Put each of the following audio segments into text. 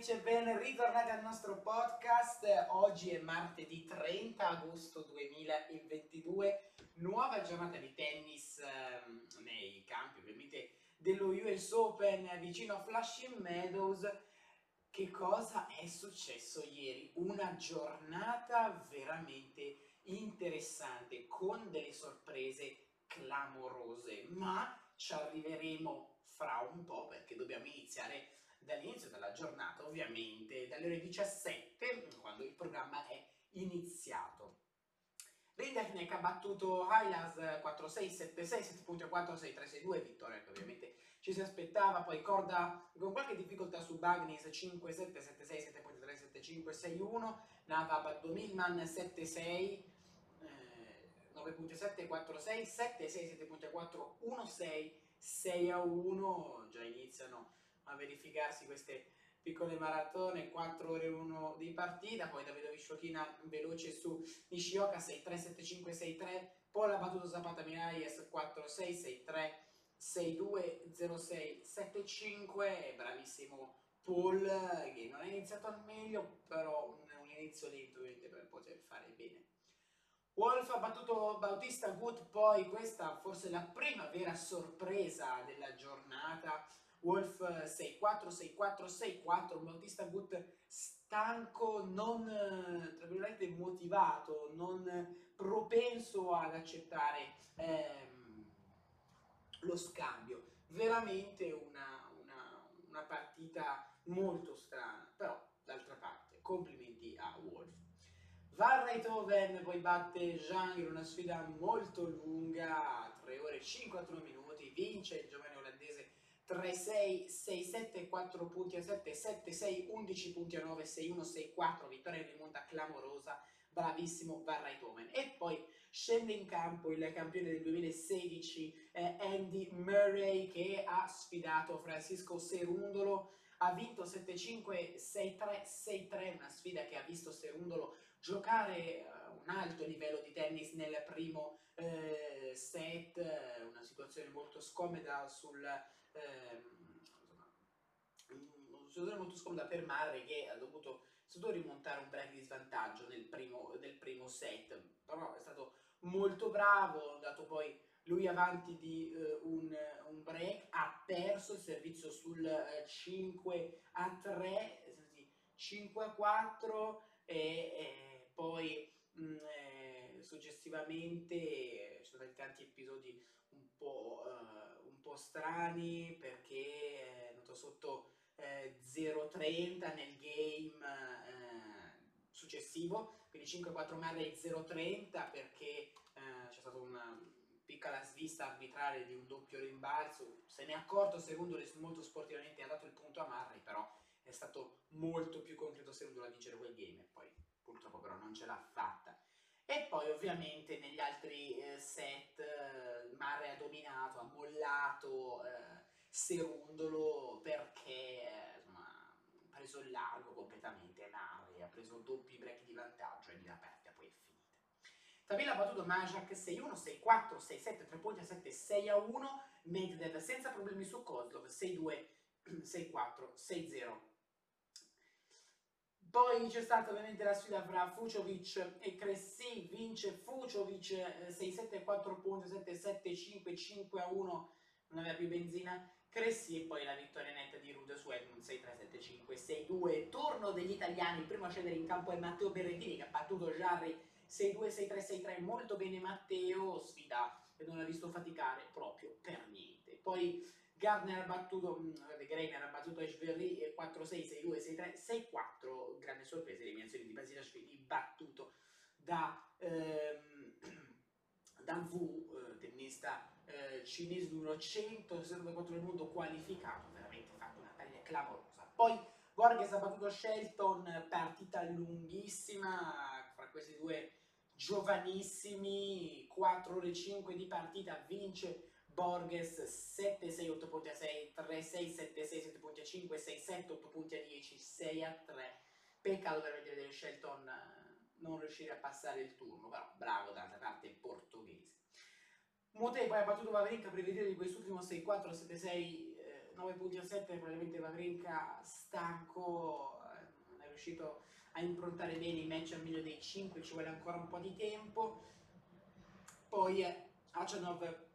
amici e ben ritornati al nostro podcast. Oggi è martedì 30 agosto 2022, nuova giornata di tennis ehm, nei campi ovviamente dello US Open vicino a Flushing Meadows. Che cosa è successo ieri? Una giornata veramente interessante con delle sorprese clamorose, ma ci arriveremo fra un po' perché dobbiamo iniziare dall'inizio della giornata, ovviamente dalle ore 17, quando il programma è iniziato. Rinderknecht ha battuto Highlas 4-6, 7-6, 7 punti a 4, 6 3 6 2, vittoria che ovviamente ci si aspettava, poi Corda con qualche difficoltà su Bagnis 5 7 7 6 7 punti 3 7 5 6 1, Nava ha battuto Milman 7 6 9 punti 7 4 6 7 6 7 punti a 4 1 6 6 a 1 già iniziano a verificarsi queste piccole maratone, 4 ore 1 di partita, poi Davide Visciocchina veloce su Nishioka 6-3-7-5-6-3, poi ha battuto Zapata Miralles 4-6, 6-3, 6-2, 0-6, 7-5, bravissimo Paul che non ha iniziato al meglio, però un inizio lento per poter fare bene. Wolf ha battuto Bautista Wood, poi questa forse la prima vera sorpresa della giornata, Wolf 6-4, 6-4, 6-4, Bautista Gut stanco, non tra virgolette motivato, non propenso ad accettare ehm, lo scambio. Veramente una, una, una partita molto strana, però d'altra parte complimenti a Wolf. Van Rijthoven poi batte Zhang in una sfida molto lunga, 3 ore e 51 minuti, vince il giovane 3, 6, 6, 7, 4 punti a 7, 7, 6, 11 punti a 9, 6, 1, 6, 4, vittoria rimonta clamorosa, bravissimo Van Rijthoven. E poi scende in campo il campione del 2016 eh, Andy Murray che ha sfidato Francisco Serundolo, ha vinto 7-5, 6-3, 6-3, una sfida che ha visto Serundolo giocare uh, un alto livello di tennis nel primo uh, set, uh, una situazione molto scomoda sul ehm, una situazione molto scomoda per Murray che ha dovuto, dovuto rimontare un break di svantaggio nel primo, nel primo set, però è stato molto bravo, dato poi lui avanti di uh, un, un, break, ha perso il servizio sul uh, 5 a 3, 5 a 4 e, e poi mh, mm, eh, successivamente ci sono stati tanti episodi un po'... po' strani perché è andato sotto eh, 0.30 nel game eh, successivo, quindi 5-4 Murray 0.30 perché eh, c'è stata una piccola svista arbitrale di un doppio rimbalzo, se ne è accorto secondo molto sportivamente ha dato il punto a Murray, però è stato molto più concreto secondo a vincere quel game e poi purtroppo però non ce l'ha fatta. E poi ovviamente negli altri eh, set eh, Mare ha dominato, ha mollato eh, Serundolo perché eh, insomma, ha preso il largo completamente Mare, ha preso doppi break di vantaggio e lì la partita poi è finita. Tabella ha battuto Majak 6-1, 6-4, 6-7, 3 punti a 7, 6-1, Medvedev senza problemi su Kozlov 6-2, 6-4, 6-0. Poi c'è stata ovviamente la sfida fra Fuciovic e Cressy, vince Fuciovic 6-7 4 punti, 7-7 5 5 a 1, non aveva più benzina. Cressy e poi la vittoria netta di Rude su Edmund 6-3-7-5-6-2. Turno degli italiani, il primo a scendere in campo è Matteo Berrettini che ha battuto Jarry 6-2-6-3-6-3, molto bene Matteo, sfida che non ha visto faticare proprio per niente. Poi Gardner ha battuto, mm, Greiner ha battuto Echeverry 4-6, 6-2, 6-3, 6-4, grande sorpresa, eliminazione di Basilashvili battuto da, ehm, da Wu, eh, tennista eh, cinese numero 164 del mondo qualificato, veramente fatto una taglia clamorosa. Poi Borges ha battuto Shelton, partita lunghissima, fra questi due giovanissimi, 4 ore 5 di partita, vince Borges 7, 6, 8 punti a 6, 3, 6, 7, 6, 7 punti a 5, 6, 7, 8 punti a 10, 6 a 3. Peccato per vedere Shelton eh, non riuscire a passare il turno, però bravo d'altra parte portoghese. Motei poi ha battuto Vavrinka per vedere di quest'ultimo 6-4, 7-6, 9 punti a 7, probabilmente Wawrinka stanco, eh, non è riuscito a improntare bene i match al meglio dei 5, ci vuole ancora un po' di tempo. Poi eh, Achanov ha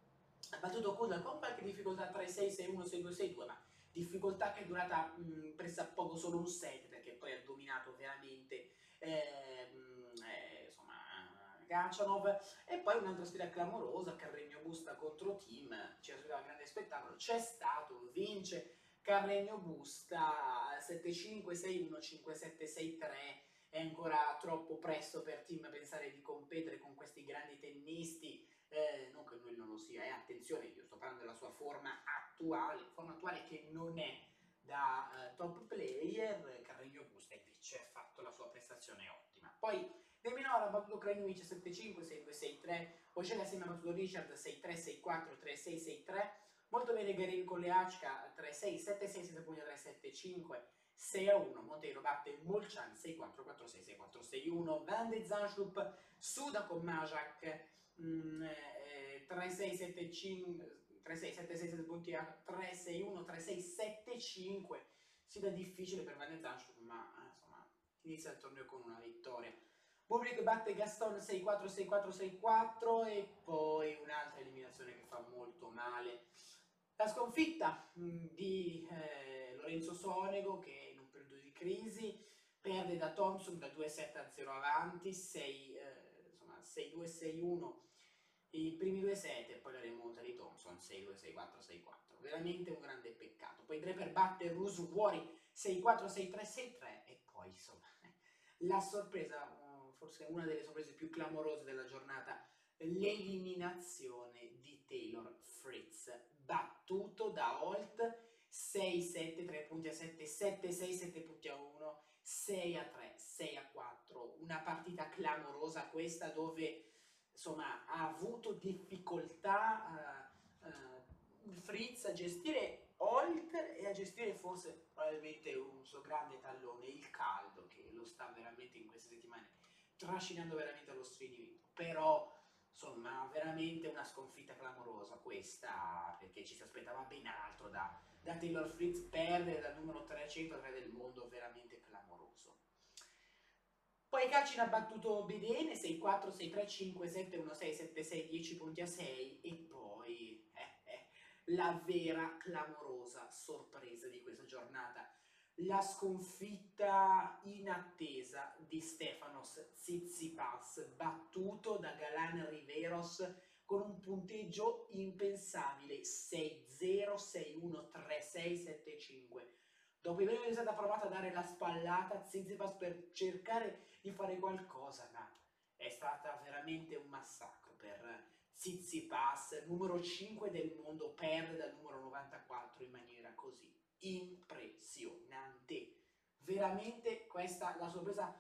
battuto Kudla con qualche difficoltà 3-6, 6-1, 6-2, 6-2, ma difficoltà che è durata mh, pressappoco solo un set, perché poi ha dominato veramente eh, eh, insomma, Gachanov. E poi un'altra sfida clamorosa, Carregno Busta contro Team, ci aspettava un grande spettacolo, c'è stato, vince Carregno Busta 7-5, 6-1, 5-7, 6-3 è ancora troppo presto per Team pensare di competere con questi grandi tennisti eh, non che lui non lo sia, e eh, attenzione, io sto parlando della sua forma attuale, forma attuale che non è da uh, top player, Carregno Busta invece ha fatto la sua prestazione ottima. Poi ha battuto Krajinovic 7-5, 6-2, 6-3, Ocega assieme ha battuto Richard 6-3, 6-4, 3-6, 6-3, molto bene Garin con le Leachka 3-6, 7-6, 7-3, 7-5, 6-1, Monteiro batte Molchan 6-4, 4-6, 6-4, 6-1, Van de Zanschlup suda con Majak 3 6 7 5 3 6 7 6 7 punti a 3 6 1 3 6 7 5 si dà difficile per Van Zanschuk ma eh, insomma inizia il torneo con una vittoria Bublik batte Gaston 6-4, 6-4, 6-4 e poi un'altra eliminazione che fa molto male. La sconfitta mh, di eh, Lorenzo Sonego che in un periodo di crisi perde da Thompson da 2-7 a 0 avanti, 6, eh, insomma 6-2-6-1 i primi due set e poi la remonta di Thompson 6-2, 6-4, 6-4. Veramente un grande peccato. Poi Draper batte Rusu fuori 6-4, 6-3, 6-3 e poi insomma la sorpresa, mm, forse una delle sorprese più clamorose della giornata, l'eliminazione di Taylor Fritz, battuto da Holt 6-7, 3 punti a 7, 7-6, 7 punti a 1, 6-3, 6-4, una partita clamorosa questa dove insomma, ha avuto difficoltà uh, uh, Fritz a gestire Holt e a gestire forse probabilmente un suo grande tallone, il caldo, che lo sta veramente in queste settimane trascinando veramente allo strinimento. Però, insomma, veramente una sconfitta clamorosa questa, perché ci si aspettava ben altro da, da Taylor Fritz, perdere dal numero 303 del mondo, veramente clamoroso. Poi Cacin ha battuto Bedene 6-4, 6-3, 5, 7, 1, 6, 7, 6, 10 punti a 6 e poi eh, eh, la vera clamorosa sorpresa di questa giornata, la sconfitta inattesa di Stefanos Tsitsipas battuto da Galan Riveros con un punteggio impensabile 6-0, 6-1, 3-6, 7-5 Dopo è stata provata a dare la spallata a Tsitsipas per cercare di fare qualcosa, ma è stata veramente un massacro per Tsitsipas, numero 5 del mondo, perde dal numero 94 in maniera così impressionante. Veramente questa la sorpresa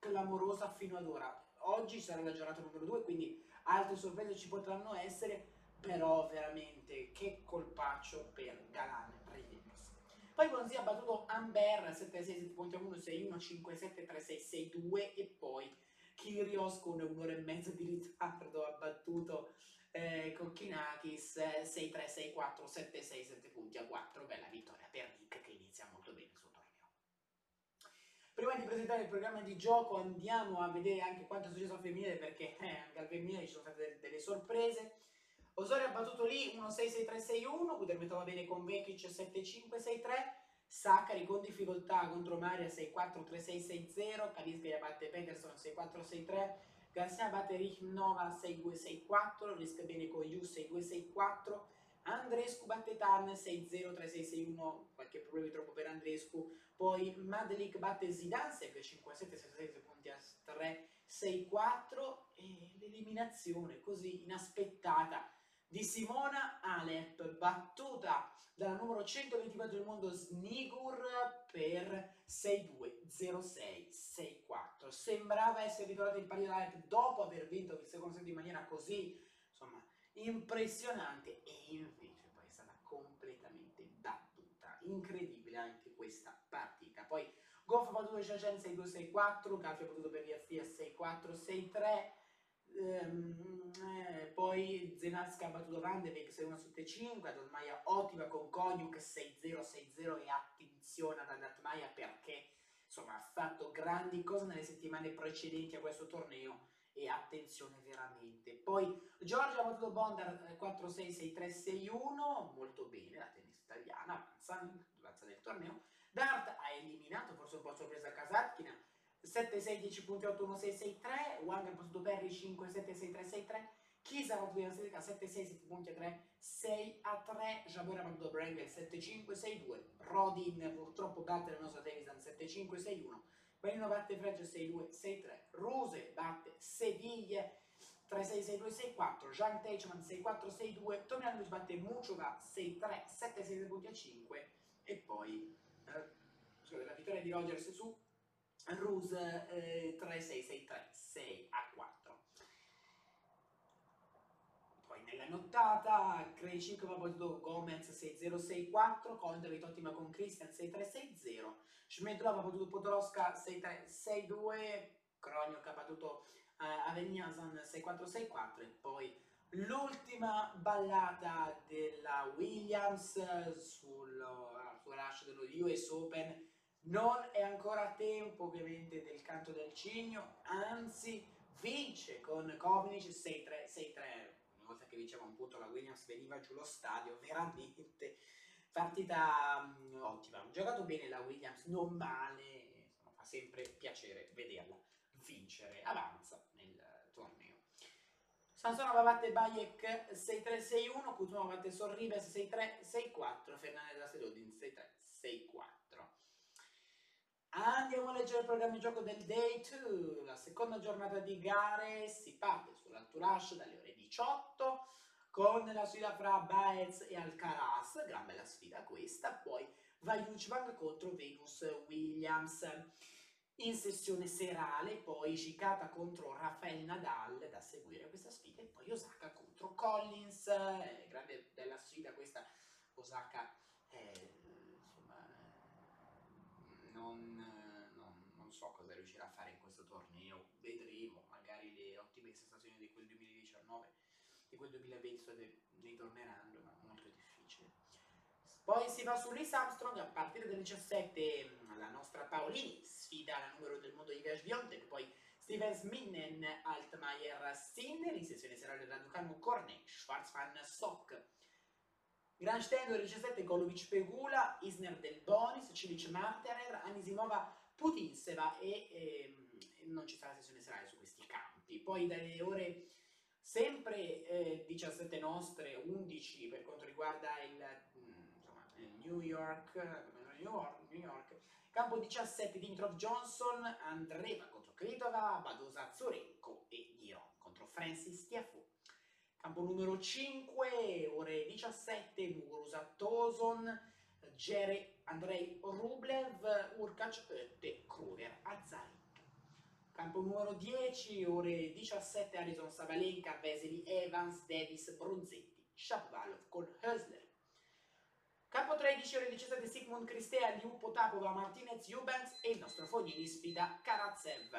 clamorosa fino ad ora. Oggi sarà la giornata numero 2, quindi altre sorprese ci potranno essere, però veramente che colpaccio per Galan Rivinos. Poi Bonzi ha battuto Amber 7-6, 7.1, 6-1, 5-7, 3-6, 6-2 e poi Kyrgios con un'ora e mezza di ritardo ha battuto eh, Kokkinakis 6-3, 6-4, 7-6, 7 punti a 4. Bella vittoria per Nick che inizia molto bene il suo torneo. Prima di presentare il programma di gioco andiamo a vedere anche quanto è successo al femminile perché eh, anche al femminile ci sono state delle, delle sorprese. Osorio ha battuto lì 1-6-6-3-6-1, Gudermetto va bene con Vekic 7-5-6-3, Saccari con difficoltà contro Maria 6-4-3-6-6-0, Kaliska batte Peterson 6-4-6-3, Garcia batte Richnova 6-2-6-4, Risk bene con Yu 6-2-6-4, Andrescu batte Tan 6-0-3-6-6-1, qualche problema troppo per Andrescu, poi Madlik batte Zidane 7-5-7-6-6 punti a 3, 6-4 e l'eliminazione così inaspettata di Simona Alep, battuta dalla numero 124 del mondo Snigur per 6-2, 0-6, 6-4. Sembrava essere ritornata in pari Alep dopo aver vinto il secondo set in maniera così, insomma, impressionante e invece poi è stata completamente battuta. Incredibile anche questa partita. Poi Goff ha battuto Shashen 6-2-6-4, Calfi ha battuto per via Fia 6-4-6-3, ehm, eh, poi Zen Zenaska ha battuto Beek 6-1-7-5, Adatmaia ottima con Konyuk 6-0-6-0 e attenzione ad Adatmaia perché insomma ha fatto grandi cose nelle settimane precedenti a questo torneo e attenzione veramente. Poi Giorgia ha battuto Bondar 4-6-6-3-6-1, molto bene la tennis italiana, avanza, avanza nel torneo. Dart ha eliminato, forse un po' sorpresa Kasatkina, 7-6-10.8-1-6-6-3, Wang ha battuto Perry 5-7-6-3-6-3, Chisa ha battuto 7-6-7.3, 6-3, Jabor ha battuto Brangel 7-5-6-2, Rodin purtroppo batte la nostra Davison 7-5-6-1, Benino batte Fregio 6-2-6-3, Ruse batte Seviglie 3-6-6-2-6-4, Jean Teichmann 6-4-6-2, Tomjanovic batte Muciova 6-3, 7-6-6-5 e poi eh, la vittoria di Rogers su Ruse eh, 3-6-6-3, 6 a 4. Poi nella nottata Krejcik ha battuto Gomez 6-0-6-4, Kondovic ottima con Christian 6-3-6-0, Shmedlov ha battuto Podoroska 6-3-6-2, Kroniok ha battuto uh, Aveniasan 6-4-6-4 e poi l'ultima ballata della Williams sul, uh, sul rush dello US Open non è ancora tempo ovviamente del canto del cigno, anzi vince con Kovnic 6-3, 6-3. Una volta che vinceva un punto la Williams veniva giù lo stadio, veramente partita um, ottima. Ha giocato bene la Williams, non male, insomma, fa sempre piacere vederla vincere, avanza nel torneo. Sansonova batte Bayek 6-3-6-1, Kuzmova batte Sorribes 6-3-6-4, Fernandez da Sedodin 6-3-6-4. Andiamo a leggere il programma di gioco del Day 2, la seconda giornata di gare si parte sull'Altourage dalle ore 18 con la sfida fra Baez e Alcaraz, gran bella sfida questa, poi va Juchvang contro Venus Williams. In sessione serale poi Shikata contro Rafael Nadal da seguire questa sfida e poi Osaka contro Collins, eh, grande bella sfida questa, Osaka eh, insomma non, non, non, so cosa riuscirà a fare in questo torneo, vedremo, magari le ottime sensazioni di quel 2019, di quel 2020 ritorneranno, ma molto difficile. Poi si va su Lisa Armstrong a partire dalle 17, la nostra Paolini sfida la numero del mondo di Viage Biontek, poi Stevens Minnen, Altmaier Sinner, in sessione serale Raducanu Cornet, Schwarzfan Sock, Gran Stendo 17, Golovic Pegula, Isner Del Bonis, Cilic Marterer, Anisimova Putinseva e ehm, non ci sarà sessione serale su questi campi. Poi dalle ore sempre eh, 17 nostre, 11 per quanto riguarda il, insomma, il New York, New York, New York, campo 17 Dintrov Johnson, Andreva contro Kritova, Badosa Zorenko e Giron contro Francis Tiafoe. Campo numero 5, ore 17, Muguruza Toson, Jere Andrei Rublev, Urkac Ötte, Kruger Azarik. Campo numero 10, ore 17, Alison Sabalenka, Vesely Evans, Davis Bronzetti, Shapovalov con Hösler. Campo 13, ore 17, Sigmund Cristea, Liu Potapova, Martinez Eubanks e il nostro Fognini sfida Karatsev.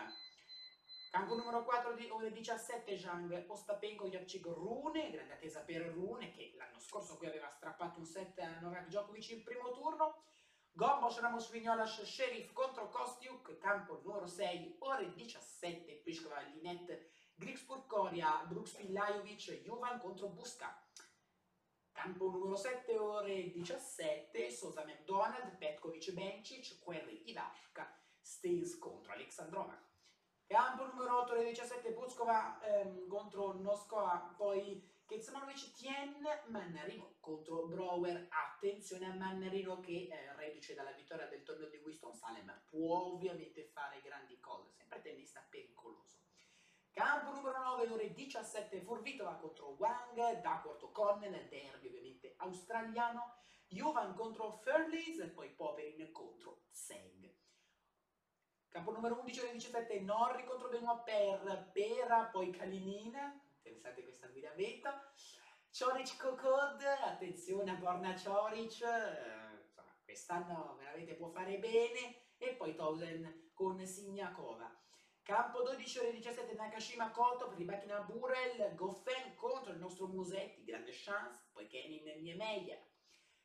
Campo numero 4 di ore 17 Zhang Ostapenko Yachik Rune, grande attesa per Rune che l'anno scorso qui aveva strappato un set a Novak Djokovic in primo turno. Gombos Ramos Vignolas Sheriff contro Kostiuk, campo numero 6, ore 17 Pliskova Linette Grigspur Coria, Brooks Pilajovic, Juvan contro Busca. Campo numero 7, ore 17, Sosa McDonald, Petkovic Bencic, Querry Ivashka, Stills contro Alexandrova. Campo numero 8, ore 17, Buzkova ehm, contro Noskova, poi Ketsmanovic Tien, Mannarino contro Brower. Attenzione a Mannarino che, eh, reduce dalla vittoria del torneo di Winston-Salem, può ovviamente fare grandi cose, sempre tennista pericoloso. Campo numero 9, ore 17, Furvitova contro Wang, Duckworth O'Connell, derby ovviamente australiano, Jovan contro Furleys e poi Poverin contro Tseng. Campo numero 11, ore 17, Norri contro Benoit Per, Pera, poi Kalinina, interessante questa guidamento, Cioric Kokod, attenzione a Borna Cioric, eh, quest'anno veramente può fare bene, e poi Tausen con Signakova. Campo 12 ore 17 Nakashima Koto per Ribachina Burel, Goffin contro il nostro Musetti, grande chance, poi Kenin Niemeyer.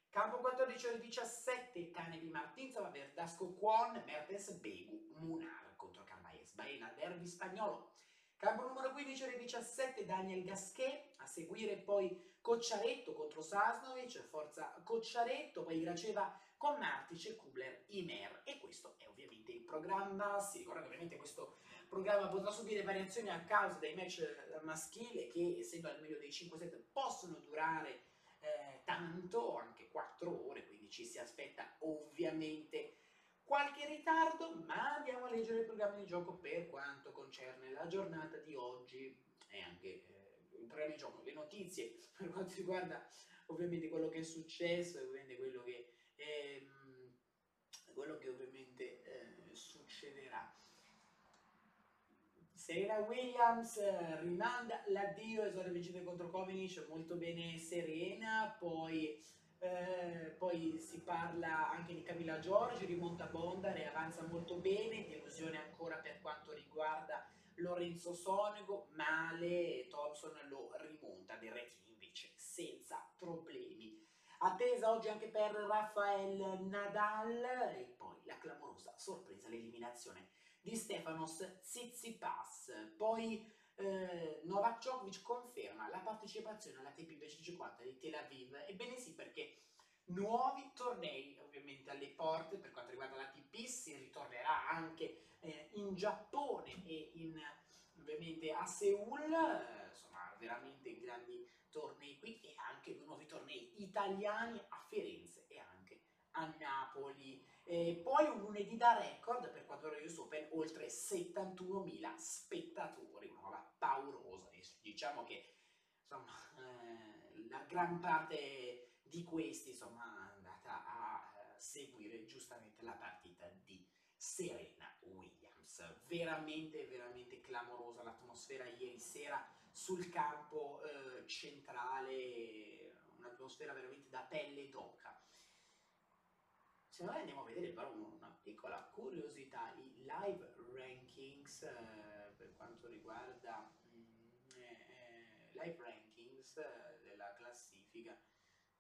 Campo 14 ore 17 Tanevi Martinsova, Verdasco Kwon, Mertens Begu, Munar contro Carvaes Baena, derby spagnolo. Campo numero 15 ore 17 Daniel Gasquet, a seguire poi Cocciaretto contro Sasnovic, forza Cocciaretto, poi Graceva con Martic e Kubler Imer. E questo è ovviamente il programma, si ricorda che ovviamente questo programma potrà subire variazioni a causa dei match maschili che essendo al meglio dei 5 set possono durare eh, tanto, anche 4 ore, quindi ci si aspetta ovviamente qualche ritardo, ma andiamo a leggere il programma di gioco per quanto concerne la giornata di oggi e anche eh, il programma di gioco, le notizie per quanto riguarda ovviamente quello che è successo e ovviamente quello che ehm, quello che ovviamente eh, succederà. Serena Williams eh, rimanda l'addio e sono vincite contro Kovinic, molto bene Serena, poi, eh, poi si parla anche di Camilla Giorgi, rimonta Bondar e avanza molto bene, delusione ancora per quanto riguarda Lorenzo Sonego, male, Thompson lo rimonta, Berrettini invece senza problemi. Attesa oggi anche per Rafael Nadal e poi la clamorosa sorpresa, l'eliminazione di Stefanos Tsitsipas. Poi eh, Novak Djokovic conferma la partecipazione alla TP 50 di Tel Aviv. Ebbene sì, perché nuovi tornei ovviamente alle porte per quanto riguarda la TP, si ritornerà anche eh, in Giappone e in, ovviamente a Seoul, eh, insomma veramente grandi tornei qui e anche nuovi tornei italiani a Firenze e anche a Napoli. E poi un lunedì da record per quanto riguarda US Open, oltre 71.000 spettatori, una roba paurosa. Diciamo che insomma, eh, la gran parte di questi insomma, è andata a eh, seguire giustamente la partita di Serena Williams. Veramente, veramente clamorosa l'atmosfera ieri sera sul campo eh, centrale, un'atmosfera veramente da pelle d'oca. Se noi andiamo a vedere però una piccola curiosità, i live rankings eh, per quanto riguarda mm, eh, live rankings eh, della classifica,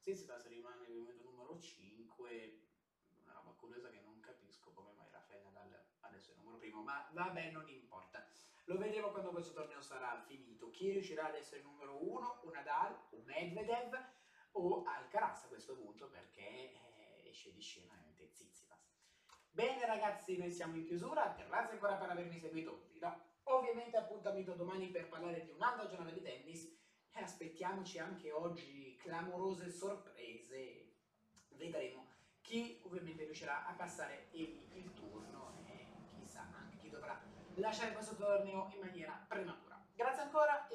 Tsitsipas rimane il momento numero 5, una roba curiosa che non capisco come mai Rafael Nadal adesso è numero primo, ma vabbè non importa. Lo vedremo quando questo torneo sarà finito. Chi riuscirà ad essere il numero uno? Un Nadal, un Medvedev o Alcaraz a questo punto perché eh, esce di scena ovviamente Zizipas. Bene ragazzi, noi siamo in chiusura, grazie ancora per avermi seguito. Vi do ovviamente appuntamento domani per parlare di un'altra giornata di tennis e aspettiamoci anche oggi clamorose sorprese. Vedremo chi ovviamente riuscirà a passare il, il turno e chissà anche chi dovrà lasciare questo torneo in maniera prematura. Grazie ancora